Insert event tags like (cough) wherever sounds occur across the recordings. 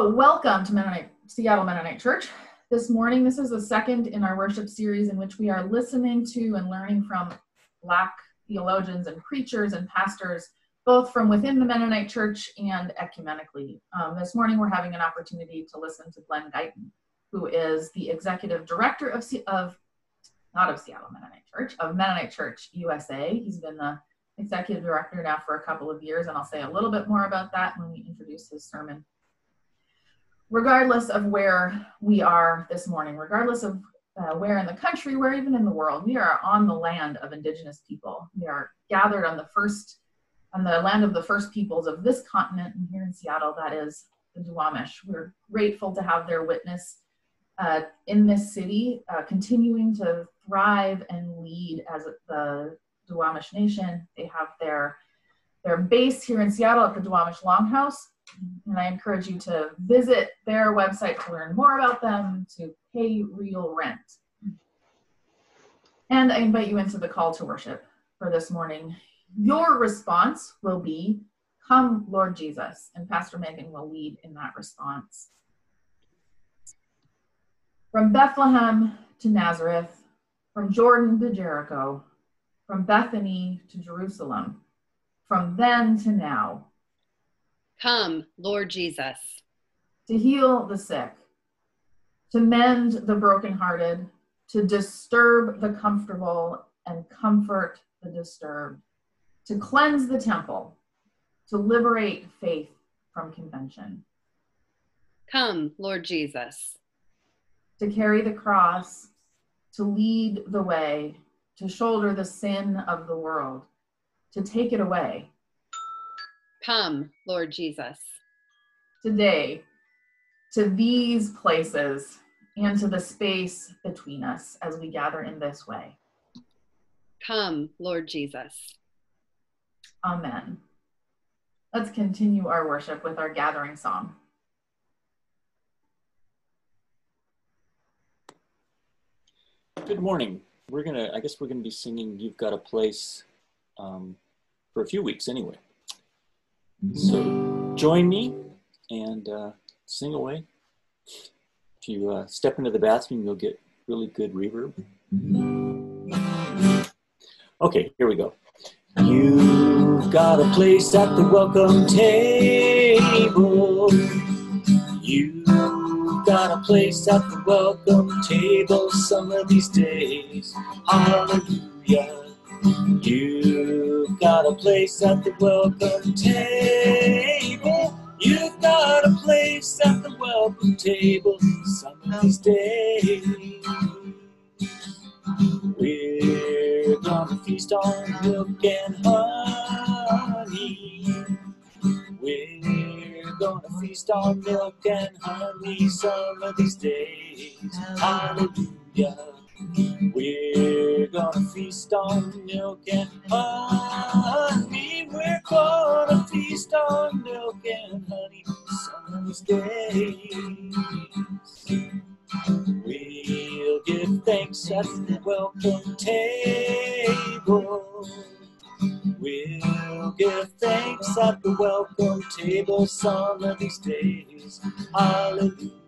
So, welcome to Mennonite, Seattle Mennonite Church. This morning, this is the second in our worship series in which we are listening to and learning from Black theologians and preachers and pastors, both from within the Mennonite Church and ecumenically. Um, this morning, we're having an opportunity to listen to Glenn Guyton, who is the executive director of, of not of Seattle Mennonite Church, of Mennonite Church USA. He's been the executive director now for a couple of years, and I'll say a little bit more about that when we introduce his sermon regardless of where we are this morning, regardless of uh, where in the country, where even in the world, we are on the land of indigenous people. We are gathered on the first, on the land of the first peoples of this continent, and here in Seattle, that is the Duwamish. We're grateful to have their witness uh, in this city, uh, continuing to thrive and lead as the Duwamish Nation. They have their their base here in Seattle at the Duwamish Longhouse, and I encourage you to visit their website to learn more about them, to pay real rent. And I invite you into the call to worship for this morning. Your response will be, Come, Lord Jesus. And Pastor Megan will lead in that response. From Bethlehem to Nazareth, from Jordan to Jericho, from Bethany to Jerusalem, from then to now Come, Lord Jesus. To heal the sick, to mend the brokenhearted, to disturb the comfortable and comfort the disturbed, to cleanse the temple, to liberate faith from convention. Come, Lord Jesus. To carry the cross, to lead the way, to shoulder the sin of the world, to take it away Come, Lord Jesus. Today, to these places and to the space between us as we gather in this way. Come, Lord Jesus. Amen. Let's continue our worship with our gathering song. Good morning. We're gonna, I guess we're gonna be singing You've Got a Place um, for a few weeks anyway. So join me and uh, sing away. If you uh, step into the bathroom, you'll get really good reverb. Okay, here we go. You've got a place at the welcome table. You've got a place at the welcome table some of these days. Hallelujah. You've got a place at the welcome table. You've got a place at the welcome table some of these days. We're gonna feast on milk and honey. We're gonna feast on milk and honey some of these days. Hallelujah. We're gonna feast on milk and honey. We're gonna feast on milk and honey some of these days. We'll give thanks at the welcome table. We'll give thanks at the welcome table some of these days. Hallelujah.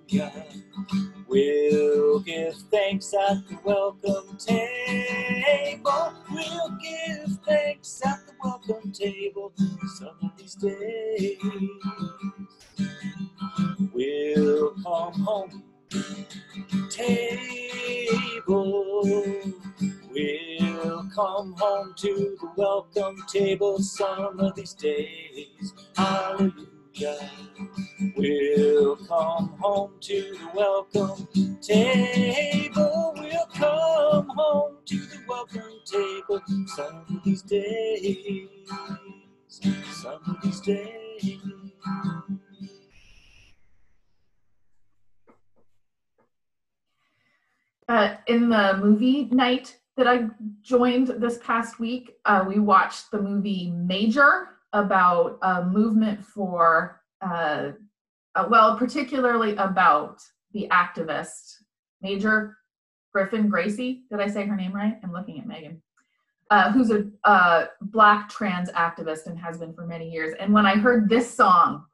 We'll give thanks at the welcome table. We'll give thanks at the welcome table some of these days. We'll come home table. We'll come home to the welcome table some of these days. Hallelujah. We'll come home to the welcome table. We'll come home to the welcome table some of these days. Some of these days. Uh, in the movie night that I joined this past week, uh, we watched the movie Major about a movement for, uh, uh well, particularly about the activist Major Griffin Gracy. Did I say her name right? I'm looking at Megan. Uh, who's a uh, black trans activist and has been for many years. And when I heard this song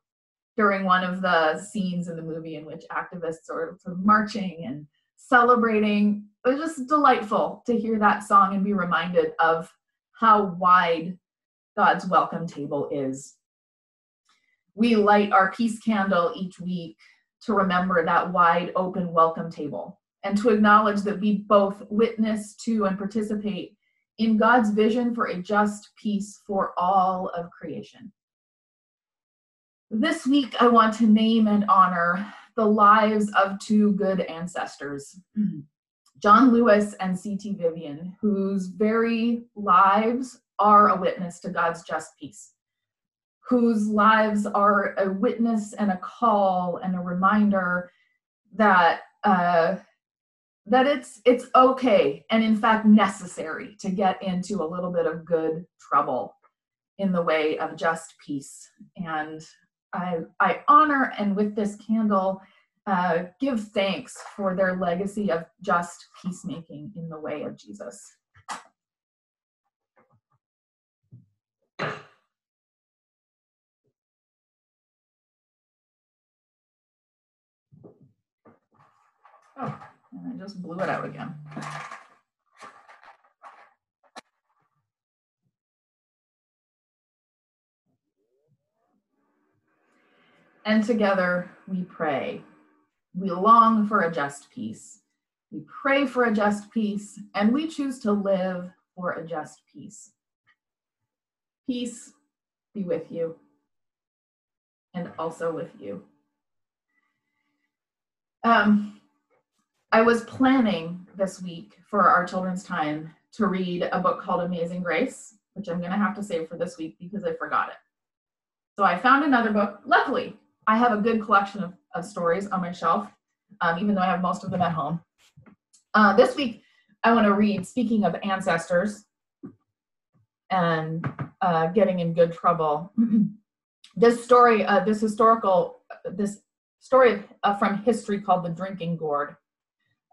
during one of the scenes in the movie in which activists are sort of marching and celebrating. It was just delightful to hear that song and be reminded of how wide God's welcome table is. We light our peace candle each week to remember that wide open welcome table and to acknowledge that we both witness to and participate in God's vision for a just peace for all of creation. This week, I want to name and honor the lives of two good ancestors, (clears throat) John Lewis and C.T. Vivian, whose very lives are a witness to God's just peace, whose lives are a witness and a call and a reminder that uh, that it's it's okay and in fact necessary to get into a little bit of good trouble in the way of just peace and I, I honor and with this candle uh, give thanks for their legacy of just peacemaking in the way of Jesus. Oh, and I just blew it out again. And together we pray. We long for a just peace. We pray for a just peace, and we choose to live for a just peace. Peace be with you, and also with you. Um, I was planning this week for our children's time to read a book called Amazing Grace, which I'm going to have to save for this week because I forgot it. So I found another book. Luckily, I have a good collection of, of stories on my shelf, um, even though I have most of them at home. Uh, this week, I want to read Speaking of Ancestors and uh, Getting in Good Trouble. (clears throat) this story, uh, this historical, this story uh, from history called The Drinking Gourd.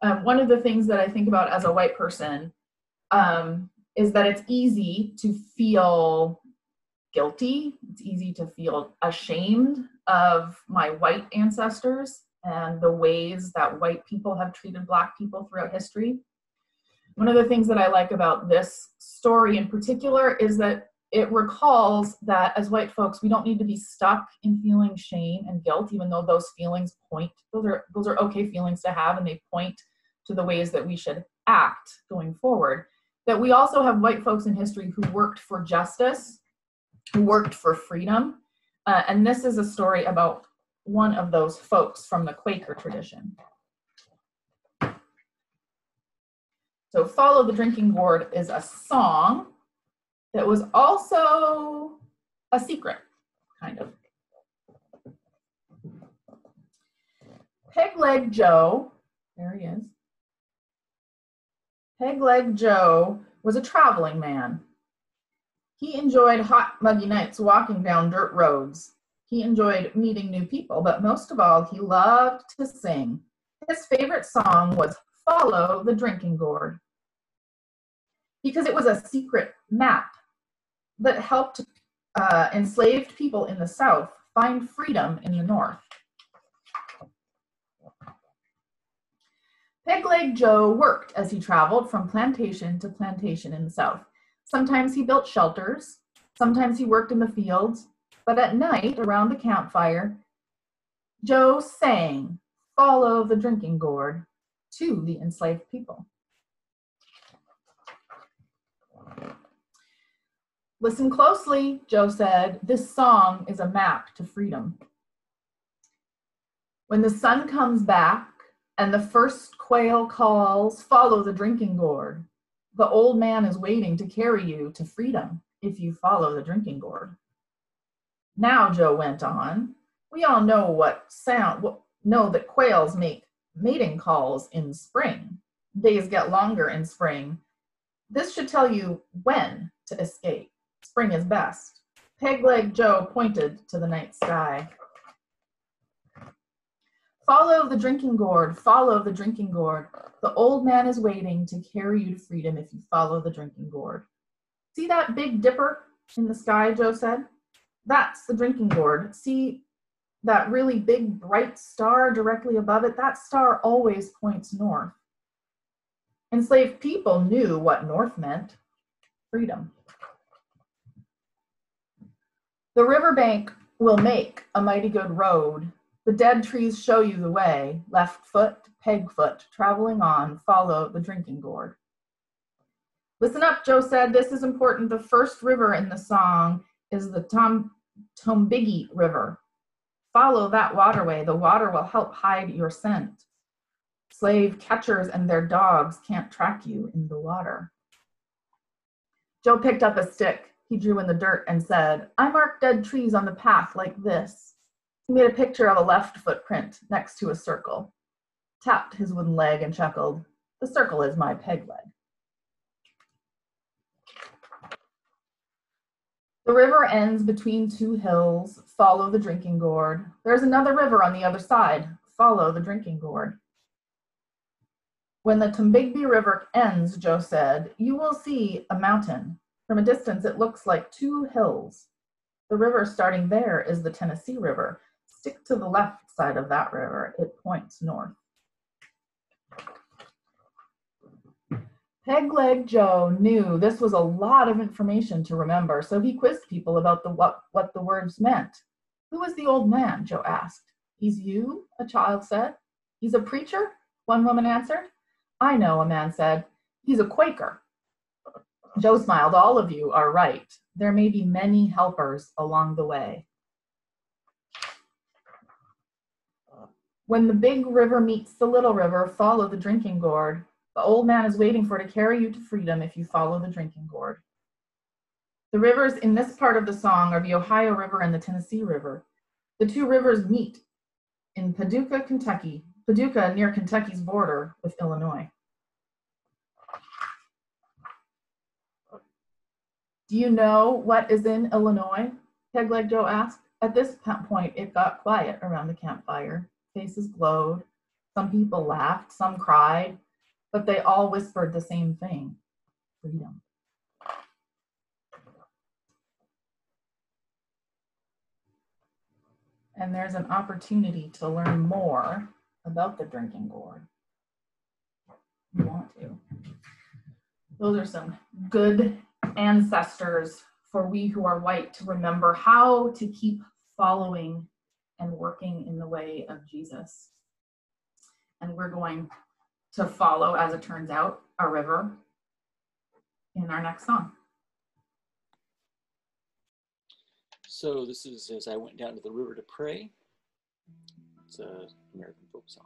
Um, one of the things that I think about as a white person um, is that it's easy to feel guilty. It's easy to feel ashamed of my white ancestors and the ways that white people have treated black people throughout history. One of the things that I like about this story in particular is that it recalls that as white folks, we don't need to be stuck in feeling shame and guilt, even though those feelings point, those are those are okay feelings to have and they point to the ways that we should act going forward. That we also have white folks in history who worked for justice, who worked for freedom, uh, and this is a story about one of those folks from the Quaker tradition. So, Follow the Drinking Gourd is a song that was also a secret, kind of. Pegleg Joe, there he is. Pegleg Joe was a traveling man he enjoyed hot, muggy nights walking down dirt roads. He enjoyed meeting new people, but most of all, he loved to sing. His favorite song was Follow the Drinking Gourd because it was a secret map that helped uh, enslaved people in the South find freedom in the North. Pegleg Joe worked as he traveled from plantation to plantation in the South. Sometimes he built shelters, sometimes he worked in the fields, but at night around the campfire, Joe sang, Follow the drinking gourd to the enslaved people. Listen closely, Joe said. This song is a map to freedom. When the sun comes back and the first quail calls, follow the drinking gourd. The old man is waiting to carry you to freedom if you follow the drinking gourd. Now, Joe went on, we all know what sound, know that quails make mating calls in spring. Days get longer in spring. This should tell you when to escape. Spring is best. Pegleg Joe pointed to the night sky. Follow the drinking gourd, follow the drinking gourd. The old man is waiting to carry you to freedom if you follow the drinking gourd. See that big dipper in the sky, Joe said? That's the drinking gourd. See that really big bright star directly above it, that star always points north. Enslaved people knew what north meant freedom. The riverbank will make a mighty good road. The dead trees show you the way. Left foot, peg foot, traveling on, follow the drinking gourd. Listen up, Joe said. This is important. The first river in the song is the Tom, Tombigbee River. Follow that waterway. The water will help hide your scent. Slave catchers and their dogs can't track you in the water. Joe picked up a stick he drew in the dirt and said, I mark dead trees on the path like this. He made a picture of a left footprint next to a circle, tapped his wooden leg and chuckled, The circle is my peg leg. The river ends between two hills. Follow the drinking gourd. There's another river on the other side. Follow the drinking gourd. When the Tombigbee River ends, Joe said, you will see a mountain. From a distance, it looks like two hills. The river starting there is the Tennessee River. Stick to the left side of that river. It points north. Pegleg Joe knew this was a lot of information to remember, so he quizzed people about the what, what the words meant. Who is the old man? Joe asked. He's you, a child said. He's a preacher? One woman answered. I know, a man said. He's a Quaker. Joe smiled. All of you are right. There may be many helpers along the way. When the big river meets the little river, follow the drinking gourd. The old man is waiting for to carry you to freedom if you follow the drinking gourd. The rivers in this part of the song are the Ohio River and the Tennessee River. The two rivers meet in Paducah, Kentucky, Paducah near Kentucky's border with Illinois. Do you know what is in Illinois? Pegleg Joe asked. At this point, it got quiet around the campfire. Faces glowed. Some people laughed, some cried, but they all whispered the same thing freedom. And there's an opportunity to learn more about the drinking gourd. You want to. Those are some good ancestors for we who are white to remember how to keep following and working in the way of Jesus. And we're going to follow, as it turns out, a river in our next song. So this is as I went down to the river to pray. It's an American folk song.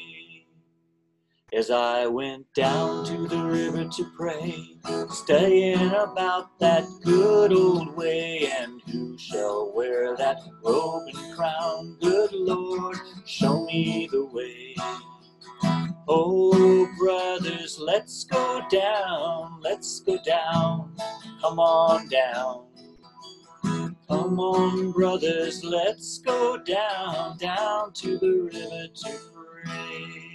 As I went down to the river to pray, studying about that good old way, and who shall wear that robe and crown? Good Lord, show me the way. Oh, brothers, let's go down, let's go down, come on down. Come on, brothers, let's go down, down to the river to pray.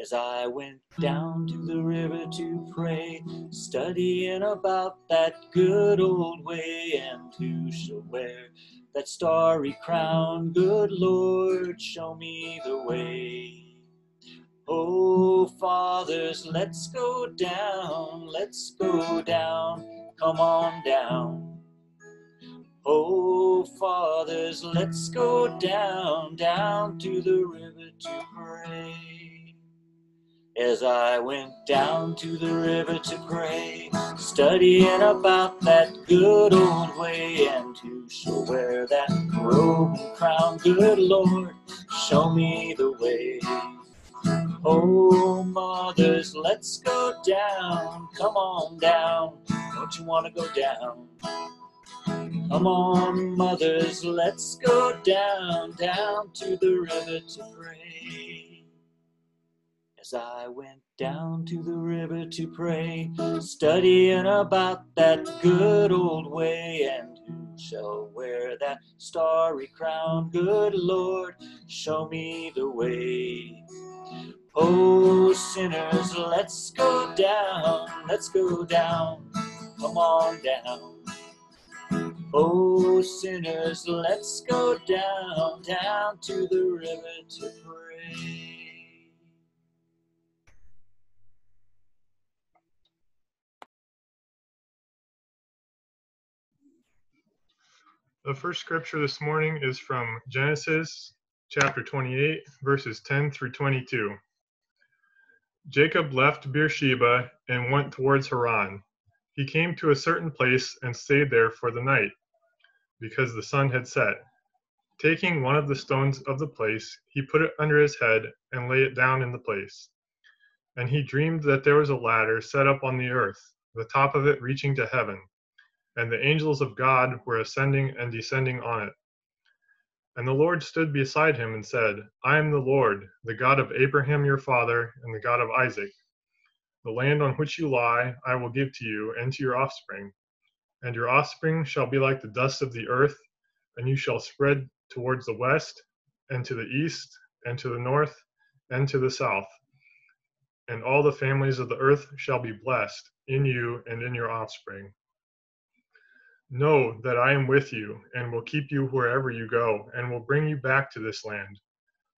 As I went down to the river to pray, studying about that good old way, and who shall wear that starry crown? Good Lord, show me the way. Oh, fathers, let's go down, let's go down, come on down. Oh, fathers, let's go down, down to the river to pray. As I went down to the river to pray, studying about that good old way, and who shall wear that robe and crown, good Lord, show me the way. Oh, mothers, let's go down. Come on down. Don't you want to go down? Come on, mothers, let's go down, down to the river to pray. I went down to the river to pray, studying about that good old way, and who shall wear that starry crown? Good Lord, show me the way. Oh, sinners, let's go down, let's go down, come on down. Oh, sinners, let's go down, down to the river to pray. The first scripture this morning is from Genesis chapter 28, verses 10 through 22. Jacob left Beersheba and went towards Haran. He came to a certain place and stayed there for the night because the sun had set. Taking one of the stones of the place, he put it under his head and lay it down in the place. And he dreamed that there was a ladder set up on the earth, the top of it reaching to heaven, and the angels of God were ascending and descending on it. And the Lord stood beside him and said, I am the Lord, the God of Abraham your father, and the God of Isaac. The land on which you lie I will give to you and to your offspring and your offspring shall be like the dust of the earth, and you shall spread towards the west, and to the east, and to the north, and to the south. And all the families of the earth shall be blessed in you and in your offspring. Know that I am with you, and will keep you wherever you go, and will bring you back to this land.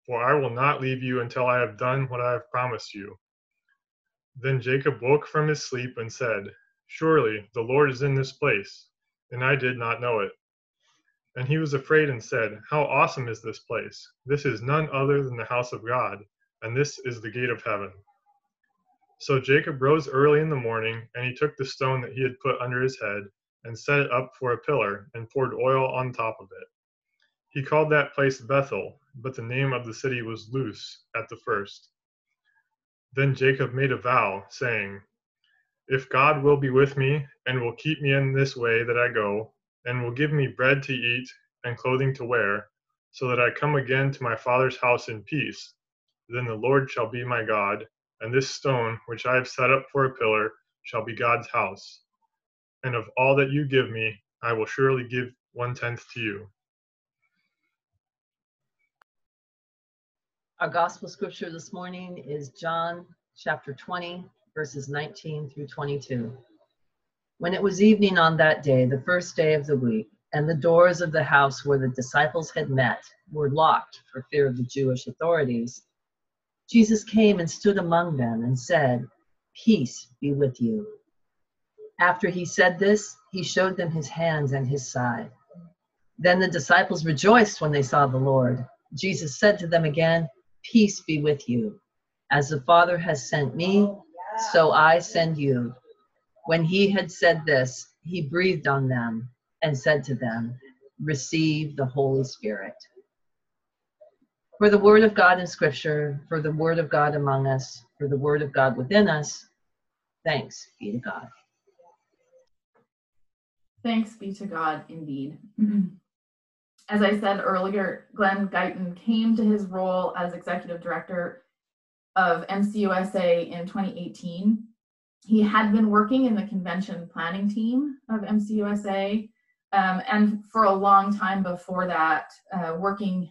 For I will not leave you until I have done what I have promised you. Then Jacob woke from his sleep and said, Surely the Lord is in this place, and I did not know it. And he was afraid and said, How awesome is this place! This is none other than the house of God, and this is the gate of heaven. So Jacob rose early in the morning, and he took the stone that he had put under his head, and set it up for a pillar, and poured oil on top of it. He called that place Bethel, but the name of the city was Luz at the first. Then Jacob made a vow, saying, if God will be with me and will keep me in this way that I go, and will give me bread to eat and clothing to wear, so that I come again to my father's house in peace, then the Lord shall be my God, and this stone which I have set up for a pillar shall be God's house. And of all that you give me, I will surely give one tenth to you. Our gospel scripture this morning is John chapter 20, verses 19 through 22. When it was evening on that day, the first day of the week, and the doors of the house where the disciples had met were locked for fear of the Jewish authorities, Jesus came and stood among them and said, Peace be with you. After he said this, he showed them his hands and his side. Then the disciples rejoiced when they saw the Lord. Jesus said to them again, Peace be with you. As the Father has sent me, so I send you. When he had said this, he breathed on them and said to them, Receive the Holy Spirit. For the word of God in Scripture, for the word of God among us, for the word of God within us, thanks be to God. Thanks be to God, indeed. As I said earlier, Glenn Guyton came to his role as executive director of MCUSA in 2018. He had been working in the convention planning team of MCUSA, um, and for a long time before that, uh, working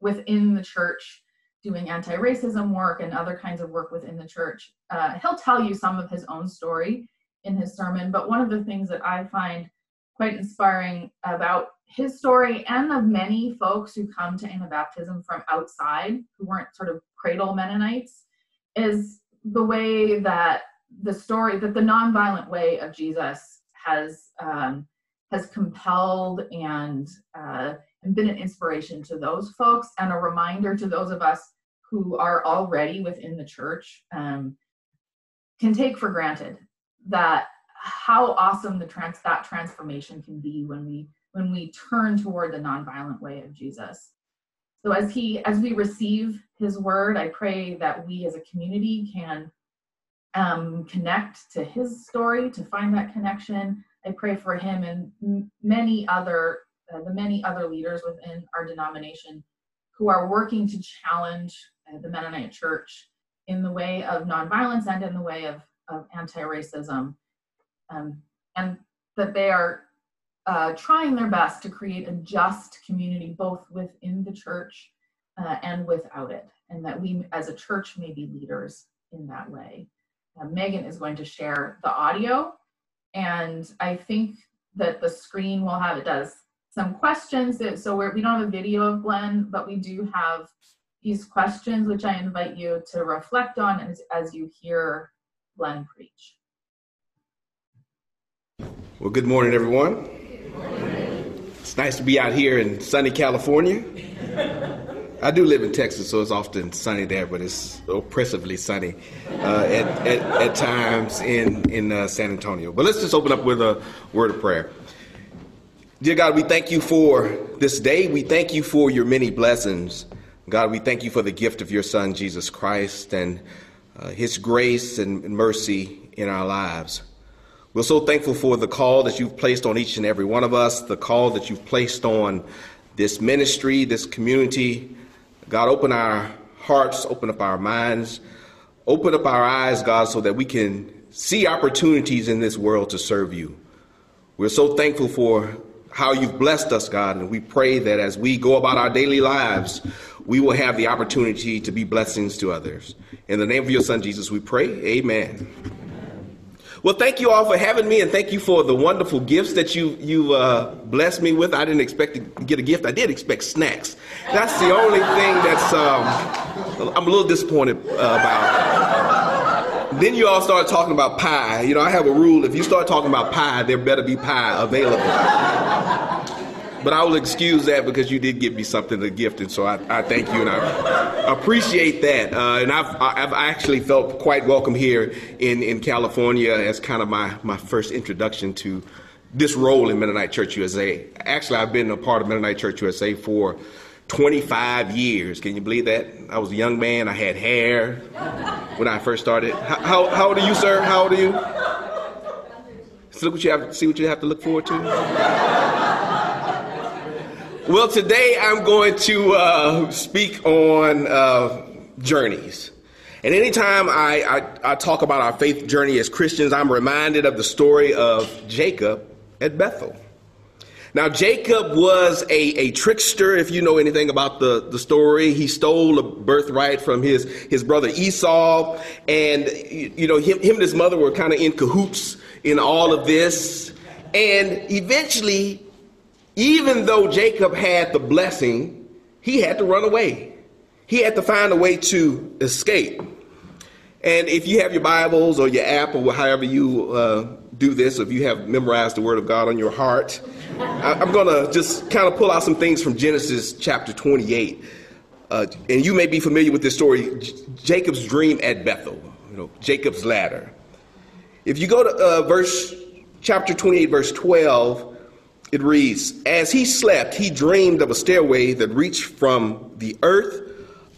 within the church, doing anti racism work and other kinds of work within the church. Uh, he'll tell you some of his own story in his sermon, but one of the things that I find quite inspiring about his story and of many folks who come to Anabaptism from outside who weren't sort of cradle Mennonites is the way that the story that the nonviolent way of Jesus has um, has compelled and uh, been an inspiration to those folks and a reminder to those of us who are already within the church um, can take for granted that how awesome the trans that transformation can be when we when we turn toward the nonviolent way of Jesus. So as he as we receive his word, I pray that we as a community can um, connect to his story, to find that connection. I pray for him and many other uh, the many other leaders within our denomination who are working to challenge uh, the Mennonite Church in the way of nonviolence and in the way of, of anti-racism, um, and that they are uh, trying their best to create a just community both within the church uh, and without it, and that we as a church may be leaders in that way. Uh, Megan is going to share the audio, and I think that the screen will have it does some questions. That, so we're, we don't have a video of Glenn, but we do have these questions, which I invite you to reflect on as, as you hear Glenn preach. Well, good morning, everyone. It's nice to be out here in sunny California. I do live in Texas, so it's often sunny there, but it's oppressively sunny uh, at, at, at, times in, in uh, San Antonio. But let's just open up with a word of prayer. Dear God, we thank you for this day. We thank you for your many blessings. God, we thank you for the gift of your Son, Jesus Christ, and uh, his grace and mercy in our lives. We're so thankful for the call that you've placed on each and every one of us, the call that you've placed on this ministry, this community. God, open our hearts, open up our minds, open up our eyes, God, so that we can see opportunities in this world to serve you. We're so thankful for how you've blessed us, God, and we pray that as we go about our daily lives, we will have the opportunity to be blessings to others. In the name of your Son, Jesus, we pray. Amen. Well, thank you all for having me, and thank you for the wonderful gifts that you you uh, blessed me with. I didn't expect to get a gift. I did expect snacks. That's the only thing that's um, I'm a little disappointed uh, about. Then you all start talking about pie. You know, I have a rule: if you start talking about pie, there better be pie available. But I will excuse that because you did give me something to gift, and so I, I thank you and I appreciate that. Uh, and I've, I've actually felt quite welcome here in, in California as kind of my, my first introduction to this role in Mennonite Church USA. Actually, I've been a part of Mennonite Church USA for 25 years. Can you believe that? I was a young man. I had hair when I first started. How, how, how old are you, sir? How old are you? So look what you have. See what you have to look forward to. Well, today I'm going to uh, speak on uh, journeys. And anytime I, I, I, talk about our faith journey as Christians, I'm reminded of the story of Jacob at Bethel. Now, Jacob was a, a trickster, if you know anything about the, the story. He stole a birthright from his, his brother Esau. And, you know, him, him and his mother were kind of in cahoots in all of this. And eventually, even though Jacob had the blessing, he had to run away. He had to find a way to escape. And if you have your Bibles or your app or however you uh, do this, if you have memorized the Word of God on your heart, I, am going to just kind of pull out some things from Genesis chapter 28. Uh, and you may be familiar with this story J- Jacob's dream at Bethel, you know, Jacob's ladder. If you go to uh, verse chapter 28, verse 12, it reads, As he slept, he dreamed of a stairway that reached from the earth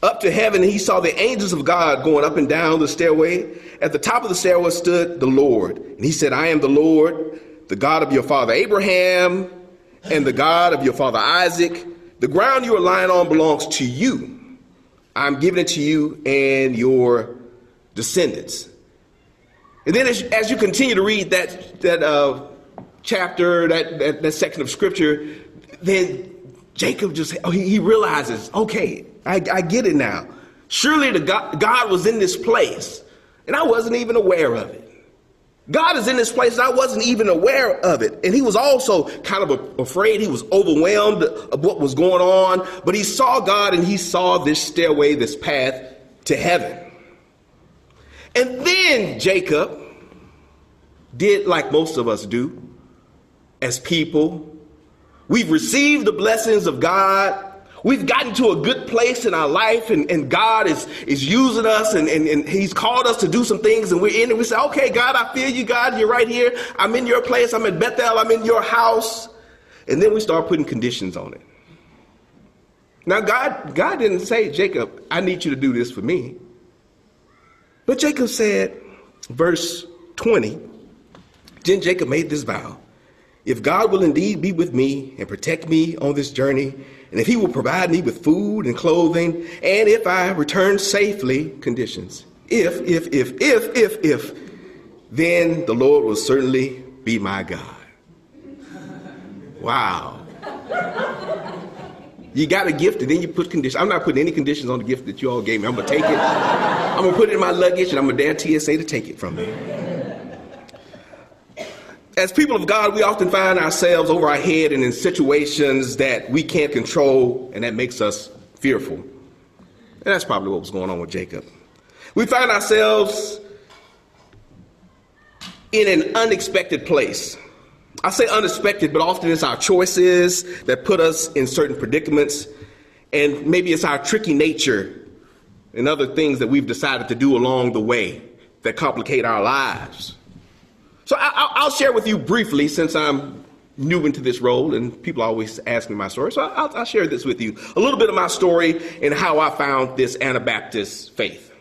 up to heaven. He saw the angels of God going up and down the stairway. At the top of the stairway stood the Lord. And he said, I am the Lord, the God of your father Abraham, and the God of your father Isaac. The ground you are lying on belongs to you. I'm giving it to you and your descendants. And then as, as you continue to read that, that uh, chapter, that, that, that section of scripture, then Jacob just, oh, he, he realizes, okay, I, I get it now. Surely the God, God was in this place, and I wasn't even aware of it. God is in this place, and I wasn't even aware of it. And he was also kind of afraid. He was overwhelmed of what was going on. But he saw God and he saw this stairway, this path to heaven. And then Jacob did like most of us do as people. We've received the blessings of God. We've gotten to a good place in our life, and, and God is, is using us, and, and, and He's called us to do some things, and we're in it. We say, Okay, God, I feel you, God. You're right here. I'm in your place. I'm in Bethel. I'm in your house. And then we start putting conditions on it. Now, God, God didn't say, Jacob, I need you to do this for me. But Jacob said, verse 20, then Jacob made this vow If God will indeed be with me and protect me on this journey, and if he will provide me with food and clothing, and if I return safely, conditions, if, if, if, if, if, if, then the Lord will certainly be my God. Wow. You got a gift and then you put conditions. I'm not putting any conditions on the gift that you all gave me. I'm going to take it. I'm going to put it in my luggage and I'm going to dare TSA to take it from me. As people of God, we often find ourselves over our head and in situations that we can't control, and that makes us fearful. And that's probably what was going on with Jacob. We find ourselves in an unexpected place. I say unexpected, but often it's our choices that put us in certain predicaments, and maybe it's our tricky nature and other things that we've decided to do along the way that complicate our lives. So I, will share with you briefly, since I'm new into this role, and people always ask me my story. So I'll, I'll share this with you a little bit of my story and how I found this Anabaptist faith.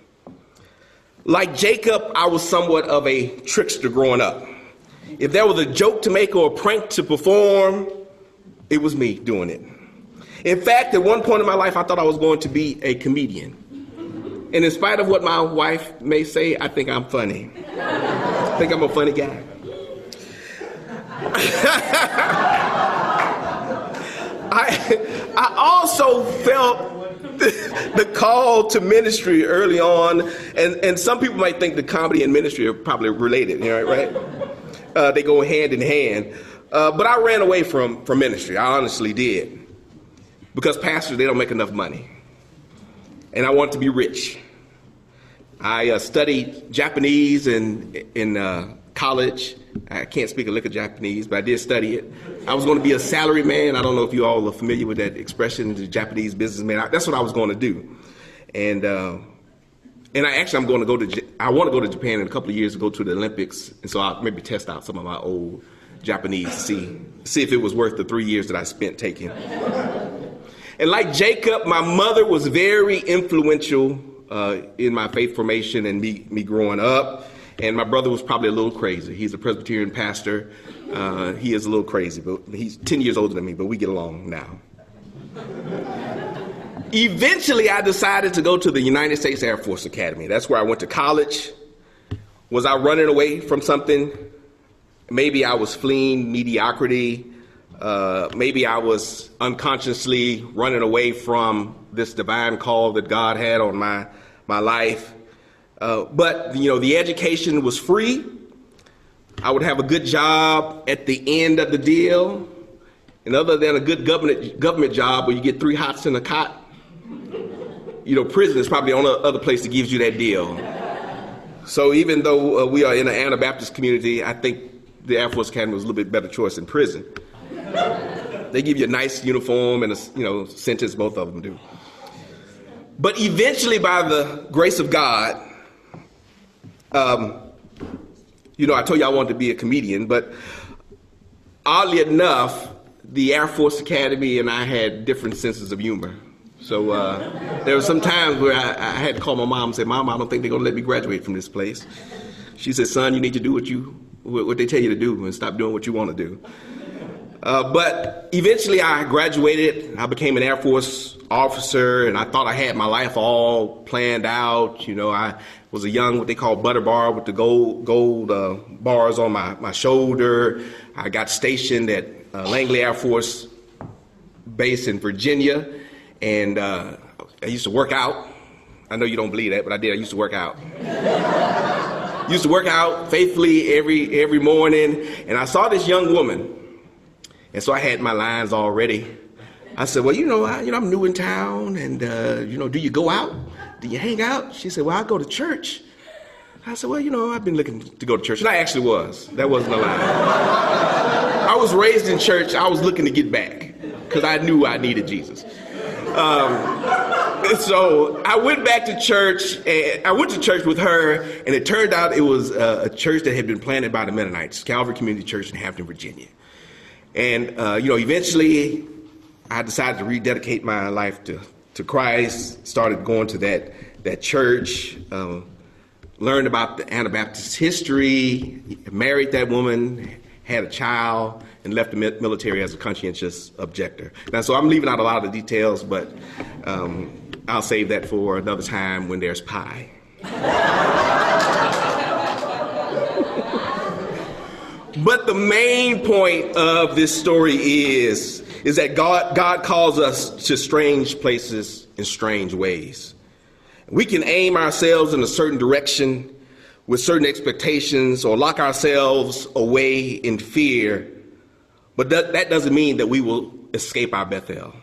Like Jacob, I was somewhat of a trickster growing up. If there was a joke to make or a prank to perform, it was me doing it. In fact, at one point in my life, I thought I was going to be a comedian. And in spite of what my wife may say, I think I'm funny. I think I'm a funny guy. (laughs) I, I also felt (laughs) the call to ministry early on, and, and some people might think the comedy and ministry are probably related, you know, right? Uh, they go hand in hand. Uh, but I ran away from, from ministry. I honestly did. Because pastors, they don't make enough money. And I wanted to be rich. I uh, studied Japanese in, in uh, college. I can't speak a lick of Japanese, but I did study it. I was going to be a salary man. I don't know if you all are familiar with that expression, the Japanese businessman. I, that's what I was going to do. And uh, and I actually I'm going to go to I want to go to Japan in a couple of years to go to the Olympics, and so I'll maybe test out some of my old Japanese to see see if it was worth the three years that I spent taking. and like Jacob, my mother was very influential uh, in my faith formation and me me growing up. And my brother was probably a little crazy. He's a Presbyterian pastor. Uh, he is a little crazy, but he's 10 years older than me, but we get along now. Eventually, I decided to go to the United States Air Force Academy. That's where I went to college. Was I running away from something? Maybe I was fleeing mediocrity. Uh, maybe I was unconsciously running away from this divine call that God had on my, my life. Uh, but you know, the education was free. I would have a good job at the end of the deal. And other than a good government government job where you get three hots in a cot, you know, prison is probably the only other place that gives you that deal. So even though uh, we are in an Anabaptist community, I think the Air Force Academy was a little bit better choice than prison. They give you a nice uniform and a you know sentence, both of them do. But eventually, by the grace of God, um, you know, I told you I wanted to be a comedian, but oddly enough, the Air Force Academy and I had different senses of humor. So uh, there were some times where I, I, had to call my mom and say, "Mom, I don't think they're going to let me graduate from this place." She said, "Son, you need to do what you what they tell you to do and stop doing what you want to do." Uh, but eventually, I graduated. I became an Air Force officer, and I thought I had my life all planned out. You know, I was a young, what they call butter bar with the gold, gold uh, bars on my, my shoulder. I got stationed at uh, Langley Air Force Base in Virginia, and uh, I used to work out. I know you don't believe that, but I did. I used to work out. (laughs) used to work out faithfully every every morning, and I saw this young woman, and so I had my lines already. I said, "Well, you know, I, you know, I'm new in town, and uh, you know, do you go out?" Do you hang out? She said, Well, I go to church. I said, Well, you know, I've been looking to go to church. And I actually was. That wasn't a lie. I was raised in church. I was looking to get back because I knew I needed Jesus. Um, so I went back to church, and I went to church with her, and it turned out it was a, a church that had been planted by the Mennonites, Calvary Community Church in Hampton, Virginia. And, uh, you know, eventually I decided to rededicate my life to, to Christ, started going to that, that church, um, learned about the Anabaptist history, married that woman, had a child, and left the military as a conscientious objector. Now, so I'm leaving out a lot of the details, but um, I'll save that for another time when there's pie. (laughs) but the main point of this story is, is that God, God calls us to strange places in strange ways. We can aim ourselves in a certain direction with certain expectations or lock ourselves away in fear but that, that doesn't mean that we will escape our Bethel.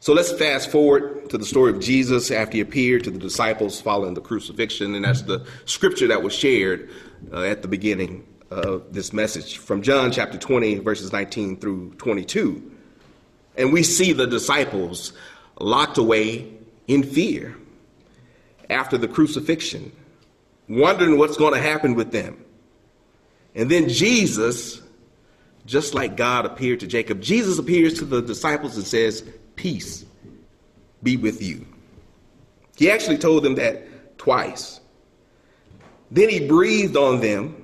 So let's fast forward to the story of Jesus after he appeared to the disciples following the crucifixion. And that's the scripture that was shared uh, at the beginning of this message from John chapter 20, verses 19 through 22. And we see the disciples locked away in fear after the crucifixion, wondering what's going to happen with them. And then Jesus just like God appeared to Jacob, Jesus appears to the disciples and says, Peace be with you. He actually told them that twice. Then he breathed on them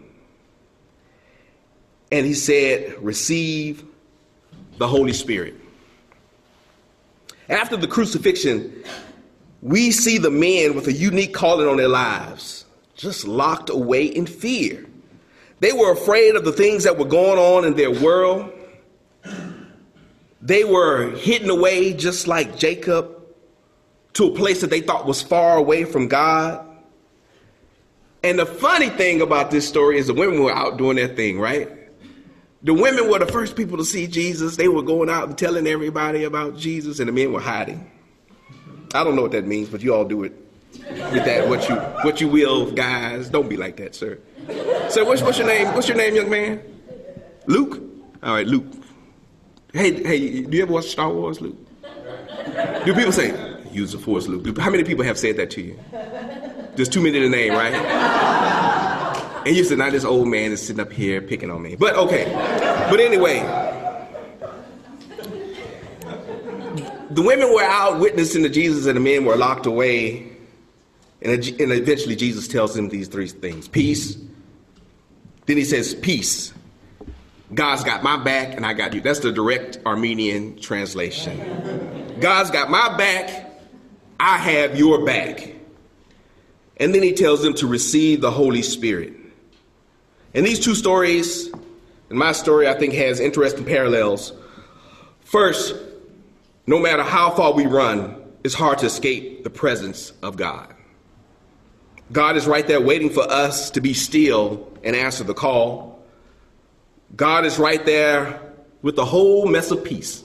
and he said, Receive the Holy Spirit. After the crucifixion, we see the men with a unique calling on their lives, just locked away in fear. They were afraid of the things that were going on in their world. They were hidden away, just like Jacob, to a place that they thought was far away from God. And the funny thing about this story is the women were out doing their thing, right? The women were the first people to see Jesus. They were going out and telling everybody about Jesus, and the men were hiding. I don't know what that means, but you all do it with that what you what you will, guys. Don't be like that, sir. So what's, what's your name? What's your name, young man? Luke? All right, Luke. Hey, hey, do you ever watch Star Wars, Luke? Do people say, use the force, Luke? How many people have said that to you? There's too many to name, right? And you said, now this old man is sitting up here picking on me. But okay. But anyway, the women were out witnessing to Jesus and the men were locked away. And, and eventually Jesus tells them these three things peace, then he says, Peace. God's got my back and I got you. That's the direct Aramaic translation. God's got my back, I have your back. And then he tells them to receive the Holy Spirit. And these two stories, and my story, I think, has interesting parallels. First, no matter how far we run, it's hard to escape the presence of God. God is right there waiting for us to be still and answer the call. God is right there with a whole mess of peace.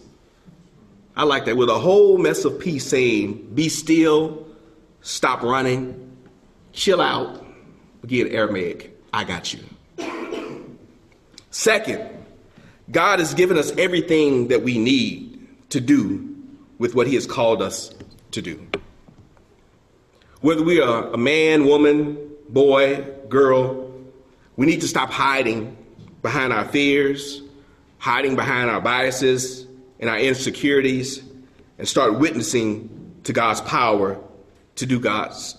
I like that, with a whole mess of peace saying, Be still, stop running, chill out. Again, Aramaic, I got you. Second, God has given us everything that we need to do with what He has called us to do. Whether we are a man, woman, boy, girl, we need to stop hiding behind our fears, hiding behind our biases and our insecurities, and start witnessing to God's power to do God's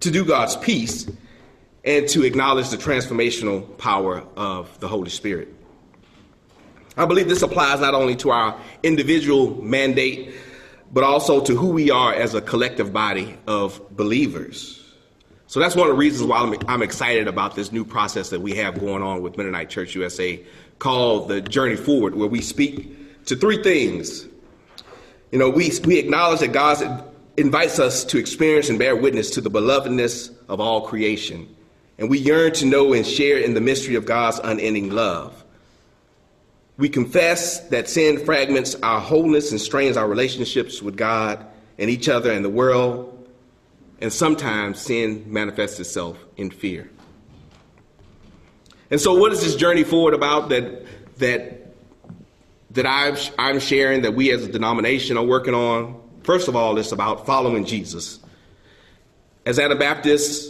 to do God's peace and to acknowledge the transformational power of the Holy Spirit. I believe this applies not only to our individual mandate but also to who we are as a collective body of believers. So that's one of the reasons why I'm, I'm, excited about this new process that we have going on with Mennonite Church USA called the Journey Forward, where we speak to three things. You know, we, we acknowledge that God invites us to experience and bear witness to the belovedness of all creation. And we yearn to know and share in the mystery of God's unending love. We confess that sin fragments our wholeness and strains our relationships with God and each other and the world. And sometimes sin manifests itself in fear. And so, what is this journey forward about that that that i I'm sharing that we as a denomination are working on? First of all, it's about following Jesus. As Anabaptists,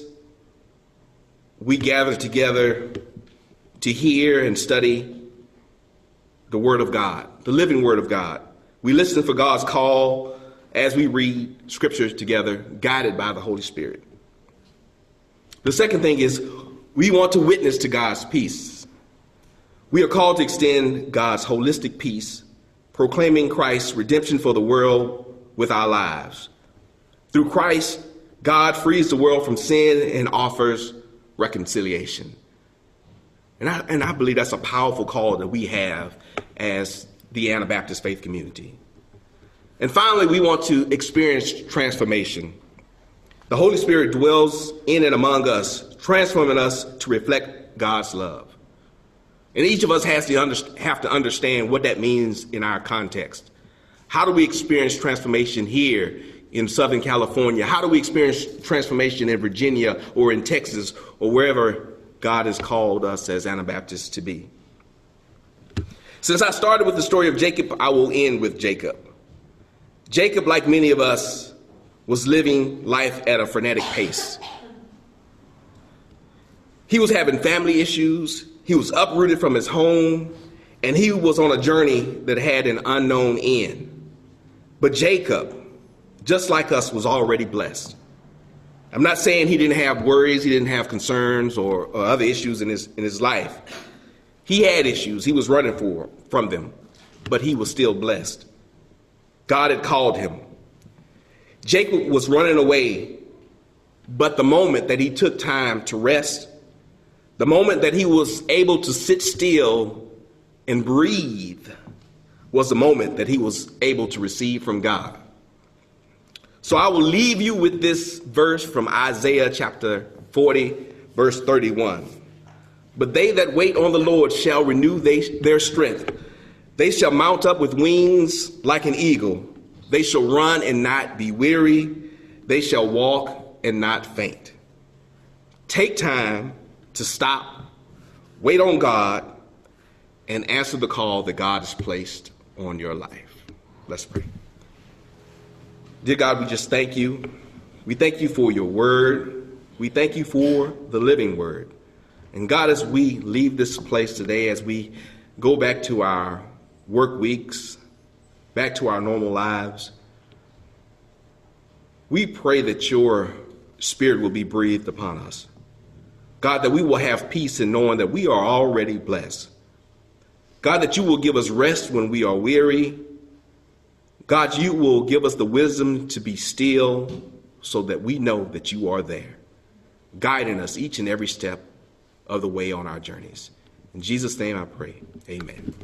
we gather together to hear and study the Word of God, the living Word of God. We listen for God's call as we read scriptures together, guided by the Holy Spirit. The second thing is we want to witness to God's peace. We are called to extend God's holistic peace, proclaiming Christ's redemption for the world with our lives. Through Christ, God frees the world from sin and offers reconciliation. And I, and I believe that's a powerful call that we have as the Anabaptist faith community. And finally, we want to experience transformation. The Holy Spirit dwells in and among us, transforming us to reflect God's love. And each of us has to under, have to understand what that means in our context. How do we experience transformation here in Southern California? How do we experience transformation in Virginia or in Texas or wherever God has called us as Anabaptists to be? Since I started with the story of Jacob, I will end with Jacob. Jacob, like many of us, was living life at a frenetic pace. He was having family issues, he was uprooted from his home, and he was on a journey that had an unknown end. But Jacob, just like us, was already blessed. I'm not saying he didn't have worries, he didn't have concerns or, or other issues in his, in his life. He had issues, he was running for, from them, but he was still blessed. God had called him. Jacob was running away, but the moment that he took time to rest, the moment that he was able to sit still and breathe, was the moment that he was able to receive from God. So I will leave you with this verse from Isaiah chapter 40, verse 31. But they that wait on the Lord shall renew they, their strength. They shall mount up with wings like an eagle. They shall run and not be weary. They shall walk and not faint. Take time to stop, wait on God, and answer the call that God has placed on your life. Let's pray. Dear God, we just thank you. We thank you for your word. We thank you for the living word. And God, as we leave this place today, as we go back to our work weeks, back to our normal lives, we pray that your spirit will be breathed upon us. God, that we will have peace in knowing that we are already blessed. God, that you will give us rest when we are weary. God, you will give us the wisdom to be still so that we know that you are there, guiding us each and every step of the way on our journeys. In Jesus' name I pray. Amen.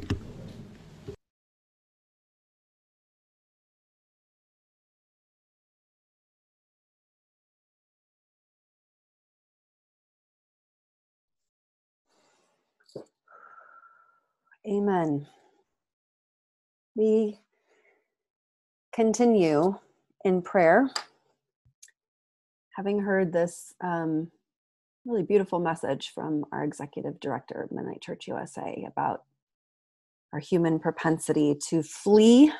Amen. We continue in prayer, having heard this um, really beautiful message from our executive director of Mennonite Church USA about our human propensity to flee,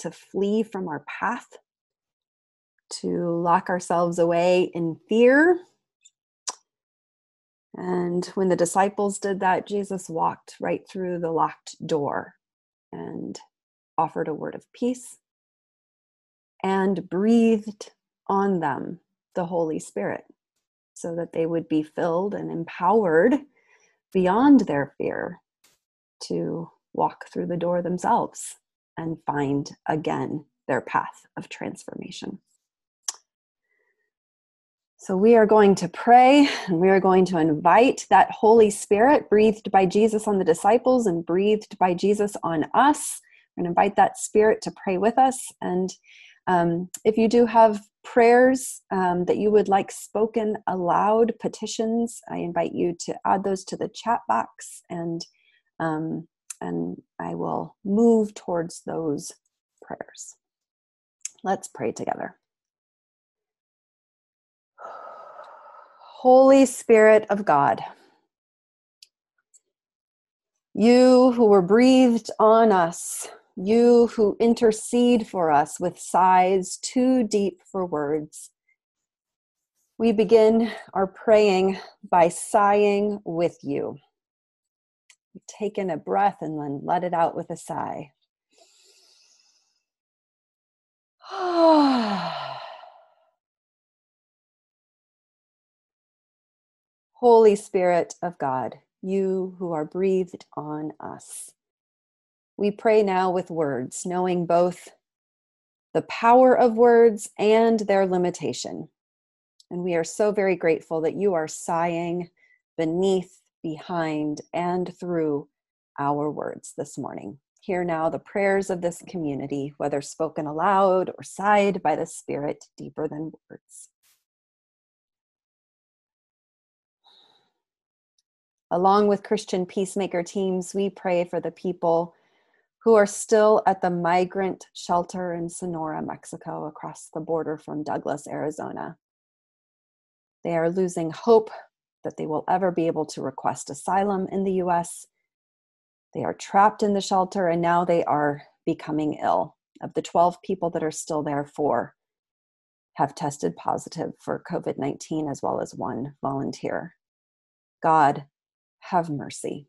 to flee from our path, to lock ourselves away in fear. And when the disciples did that, Jesus walked right through the locked door and offered a word of peace and breathed on them the Holy Spirit so that they would be filled and empowered beyond their fear to walk through the door themselves and find again their path of transformation. So, we are going to pray and we are going to invite that Holy Spirit breathed by Jesus on the disciples and breathed by Jesus on us. We're going to invite that Spirit to pray with us. And um, if you do have prayers um, that you would like spoken aloud, petitions, I invite you to add those to the chat box and um, and I will move towards those prayers. Let's pray together. Holy Spirit of God, you who were breathed on us you who intercede for us with sighs too deep for words. We begin our praying by sighing with you. Take in a breath and then let it out with a sigh. (sighs) Holy Spirit of God, you who are breathed on us. We pray now with words, knowing both the power of words and their limitation. And we are so very grateful that you are sighing beneath, behind, and through our words this morning. Hear now the prayers of this community, whether spoken aloud or sighed by the Spirit deeper than words. Along with Christian peacemaker teams, we pray for the people who are still at the migrant shelter in Sonora, Mexico, across the border from Douglas, Arizona. They are losing hope that they will ever be able to request asylum in the US. They are trapped in the shelter and now they are becoming ill. Of the 12 people that are still there, four have tested positive for COVID 19, as well as one volunteer. God, have mercy.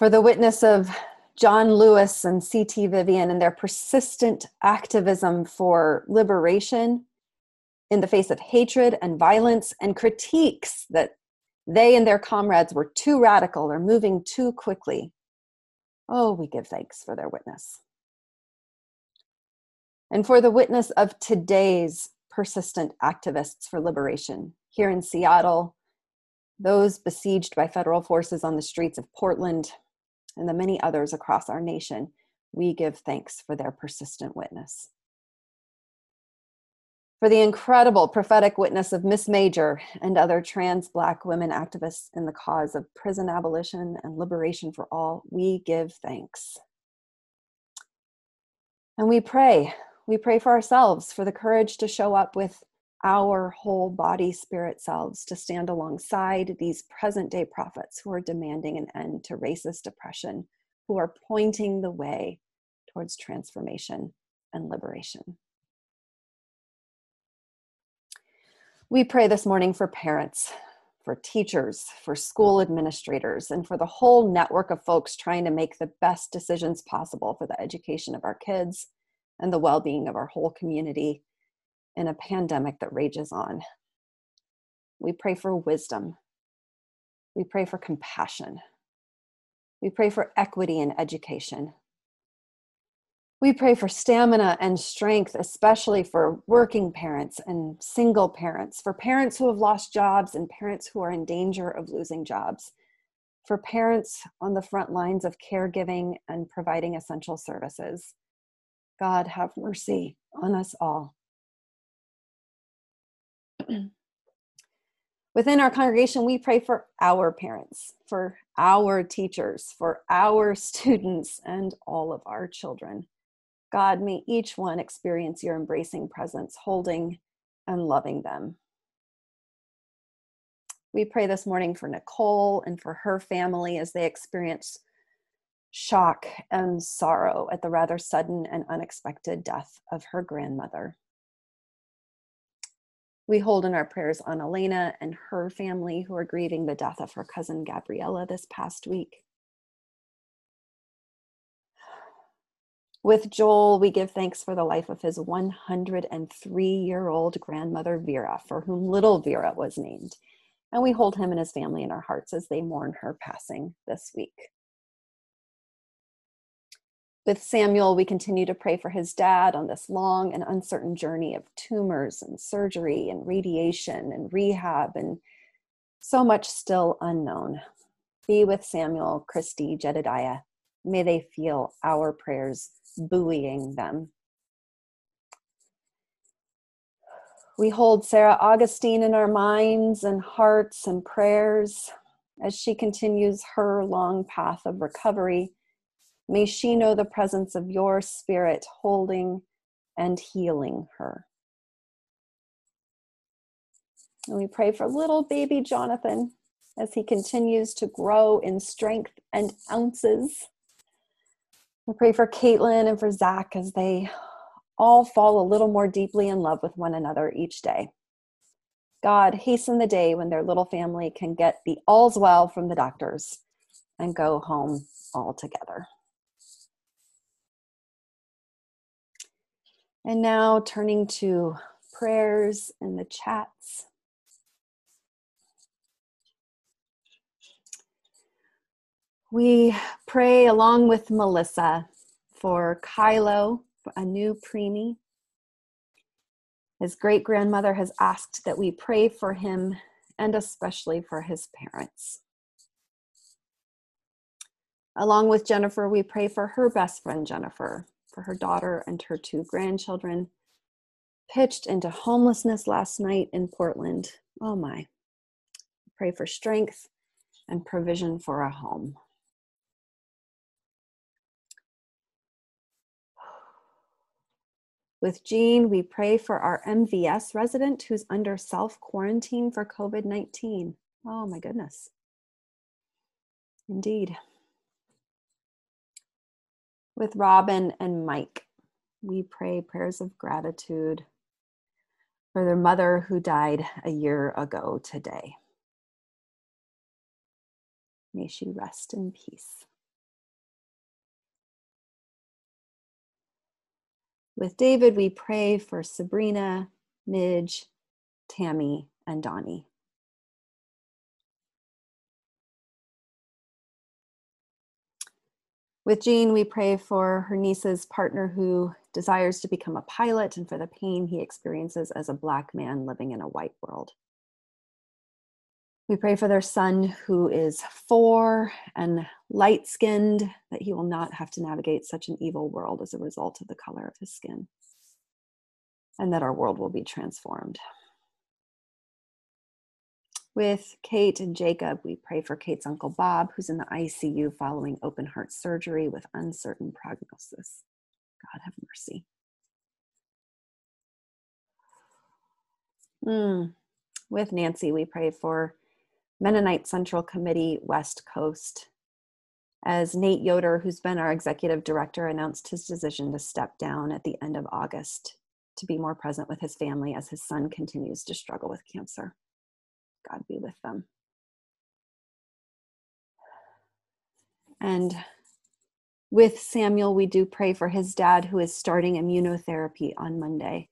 For the witness of John Lewis and C.T. Vivian and their persistent activism for liberation in the face of hatred and violence and critiques that they and their comrades were too radical or moving too quickly. Oh, we give thanks for their witness. And for the witness of today's persistent activists for liberation here in Seattle, those besieged by federal forces on the streets of Portland, and the many others across our nation, we give thanks for their persistent witness. For the incredible prophetic witness of Miss Major and other trans Black women activists in the cause of prison abolition and liberation for all, we give thanks. And we pray, we pray for ourselves for the courage to show up with our whole body spirit selves to stand alongside these present day prophets who are demanding an end to racist oppression, who are pointing the way towards transformation and liberation. We pray this morning for parents, for teachers, for school administrators, and for the whole network of folks trying to make the best decisions possible for the education of our kids and the well being of our whole community in a pandemic that rages on. We pray for wisdom. We pray for compassion. We pray for equity in education. We pray for stamina and strength, especially for working parents and single parents, for parents who have lost jobs and parents who are in danger of losing jobs, for parents on the front lines of caregiving and providing essential services. God, have mercy on us all. (clears throat) Within our congregation, we pray for our parents, for our teachers, for our (laughs) students, and all of our children. God, may each one experience your embracing presence, holding and loving them. We pray this morning for Nicole and for her family as they experience shock and sorrow at the rather sudden and unexpected death of her grandmother. We hold in our prayers on Elena and her family who are grieving the death of her cousin Gabriella this past week. With Joel, we give thanks for the life of his 103 year old grandmother Vera, for whom little Vera was named. And we hold him and his family in our hearts as they mourn her passing this week. With Samuel, we continue to pray for his dad on this long and uncertain journey of tumors and surgery and radiation and rehab and so much still unknown. Be with Samuel, Christy, Jedediah. May they feel our prayers buoying them. We hold Sarah Augustine in our minds and hearts and prayers as she continues her long path of recovery May she know the presence of your spirit holding and healing her. And we pray for little baby Jonathan as he continues to grow in strength and ounces. We pray for Caitlin and for Zach as they all fall a little more deeply in love with one another each day. God, hasten the day when their little family can get the all's well from the doctors and go home all together. And now turning to prayers in the chats. We pray along with Melissa for Kylo, a new preemie. His great grandmother has asked that we pray for him and especially for his parents. Along with Jennifer, we pray for her best friend, Jennifer, for her daughter and her two grandchildren, pitched into homelessness last night in Portland. Oh my. Pray for strength and provision for a home. (sighs) With Jean, we pray for our MVS resident who's under self quarantine for COVID 19. Oh my goodness. Indeed. With Robin and Mike, we pray prayers of gratitude for their mother who died a year ago today. May she rest in peace. With David, we pray for Sabrina, Midge, Tammy, and Donnie. With Jean, we pray for her niece's partner who desires to become a pilot and for the pain he experiences as a Black man living in a white world. We pray for their son who is four and light skinned, that he will not have to navigate such an evil world as a result of the color of his skin, and that our world will be transformed. With Kate and Jacob, we pray for Kate's uncle Bob, who's in the ICU following open heart surgery with uncertain prognosis. God have mercy. Mm. With Nancy, we pray for Mennonite Central Committee West Coast. As Nate Yoder, who's been our executive director, announced his decision to step down at the end of August to be more present with his family as his son continues to struggle with cancer. God be with them. And with Samuel, we do pray for his dad who is starting immunotherapy on Monday.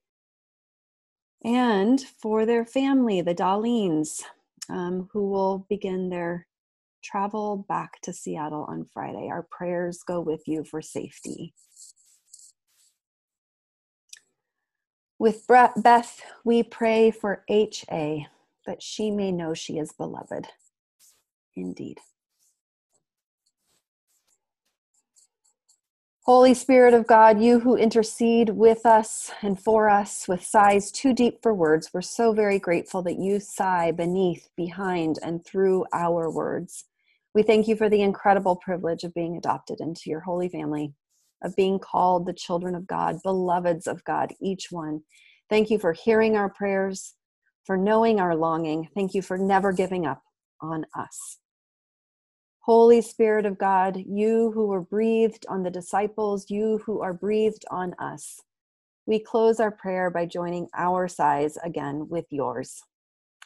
And for their family, the Darlenes, um, who will begin their travel back to Seattle on Friday. Our prayers go with you for safety. With Beth, we pray for HA, that she may know she is beloved. Indeed. Holy Spirit of God, you who intercede with us and for us with sighs too deep for words, we're so very grateful that you sigh beneath, behind, and through our words. We thank you for the incredible privilege of being adopted into your holy family, of being called the children of God, beloveds of God, each one. Thank you for hearing our prayers, for knowing our longing. Thank you for never giving up on us. Holy Spirit of God, you who were breathed on the disciples, you who are breathed on us, we close our prayer by joining our sighs again with yours.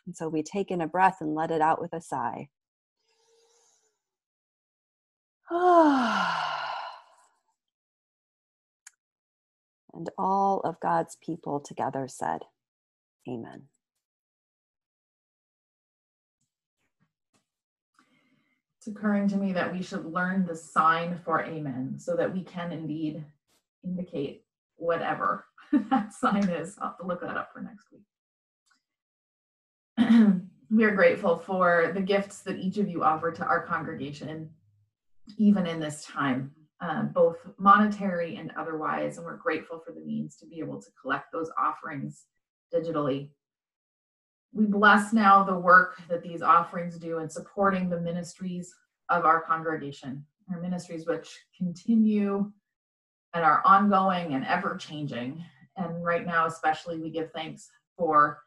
And so we take in a breath and let it out with a sigh. (sighs) and all of God's people together said, Amen. It's occurring to me that we should learn the sign for amen so that we can indeed indicate whatever (laughs) that sign is. I'll have to look that up for next week. (clears throat) we are grateful for the gifts that each of you offer to our congregation, even in this time, uh, both monetary and otherwise. And we're grateful for the means to be able to collect those offerings digitally we bless now the work that these offerings do in supporting the ministries of our congregation, our ministries which continue and are ongoing and ever changing. And right now, especially, we give thanks for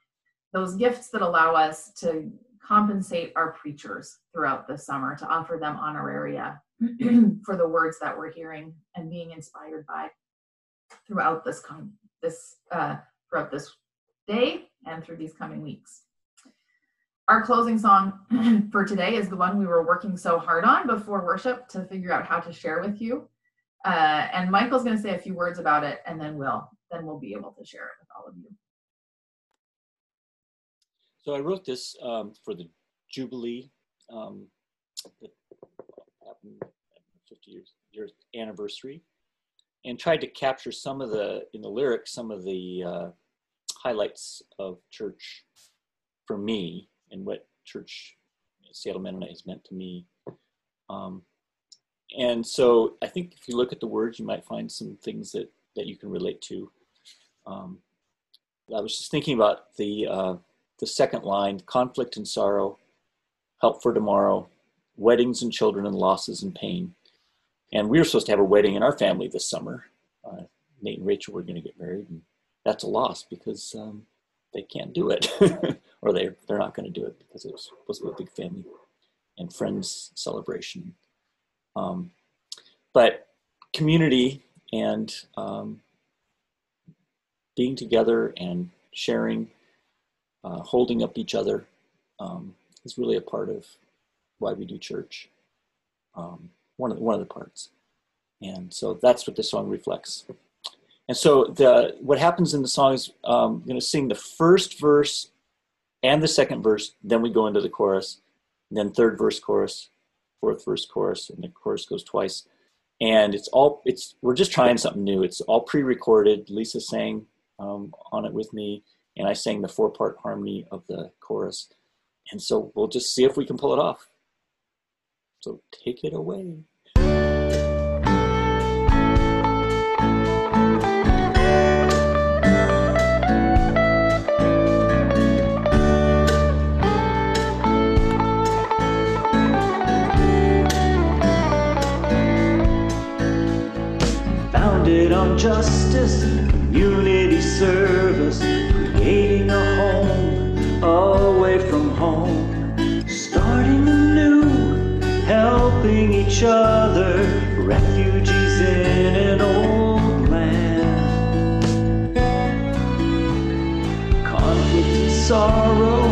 those gifts that allow us to compensate our preachers throughout the summer, to offer them honoraria (clears throat) for the words that we're hearing and being inspired by throughout this con- this uh, throughout this day and through these coming weeks. our closing song (clears throat) for today is the one we were working so hard on before worship to figure out how to share with you. Uh, and Michael's going to say a few words about it, and then we'll then we'll be able to share it with all of you. So I wrote this um, for the Jubilee um, that happened 50 years, year anniversary, and tried to capture some of the in the lyrics some of the uh, highlights of church for me and what church Seattle Mennonite has meant to me. Um, and so I think if you look at the words, you might find some things that, that you can relate to. Um, I was just thinking about the, uh, the second line conflict and sorrow, help for tomorrow, weddings and children and losses and pain. And we were supposed to have a wedding in our family this summer. Uh, Nate and Rachel were going to get married, and that's a loss because um, they can't do it, (laughs) or they they're not going to do it because it was supposed to be a big family and friends celebration. Um, but community and um, being together and sharing, uh, holding up each other um, is really a part of why we do church. Um, one of the, one of the parts, and so that's what this song reflects. And so the what happens in the song is um, I'm going to sing the first verse and the second verse, then we go into the chorus, then third verse, chorus, fourth verse, chorus, and the chorus goes twice. And it's all it's we're just trying something new. It's all pre-recorded. Lisa sang um, on it with me, and I sang the four-part harmony of the chorus. And so we'll just see if we can pull it off. So take it away. Justice, community service, creating a home away from home, starting anew, helping each other, refugees in an old land. Conflict and sorrow,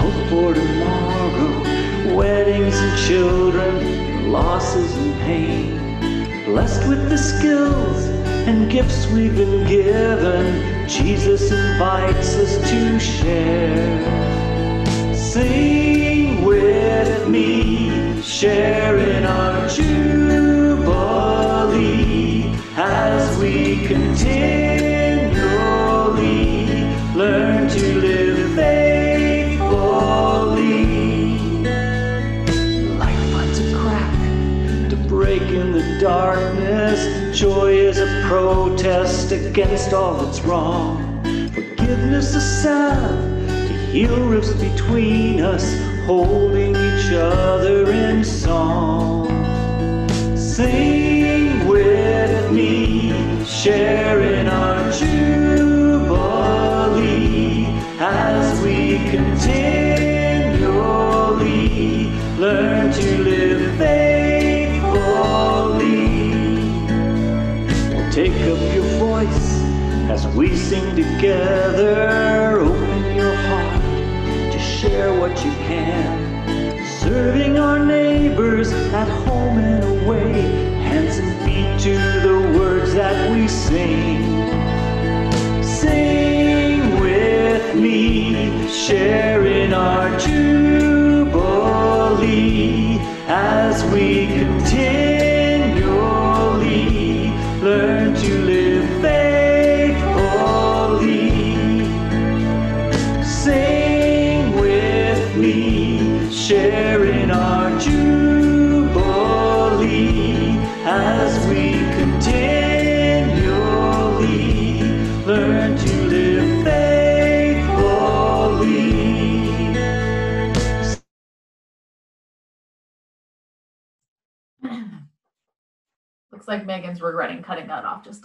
hope for tomorrow, weddings and children, losses and pain. Blessed with the skills and gifts we've been given, Jesus invites us to share. Sing with me, share in our jubilee as we continually protest against all that's wrong. Forgiveness a salve to heal rifts between us, holding each other in song. Sing with me, share in our jubilee as we continually learn to live together. Open your heart to share what you can. Serving our neighbors at home and away. Hands and feet to the words that we sing. Sing with me, share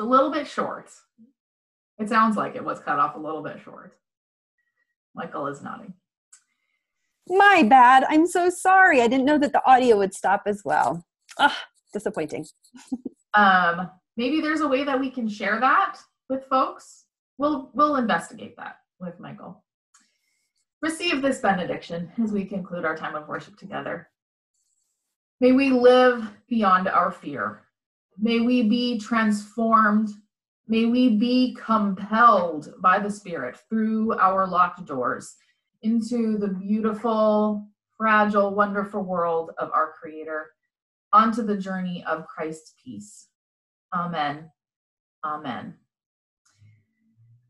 a little bit short. It sounds like it was cut off a little bit short. Michael is nodding. My bad. I'm so sorry. I didn't know that the audio would stop as well. Ah, disappointing. (laughs) Um, maybe there's a way that we can share that with folks. We'll we'll investigate that with Michael. receive this benediction as we conclude our time of worship together. May we live beyond our fear. May we be transformed. May we be compelled by the Spirit through our locked doors into the beautiful, fragile, wonderful world of our Creator, onto the journey of Christ's peace. Amen. Amen.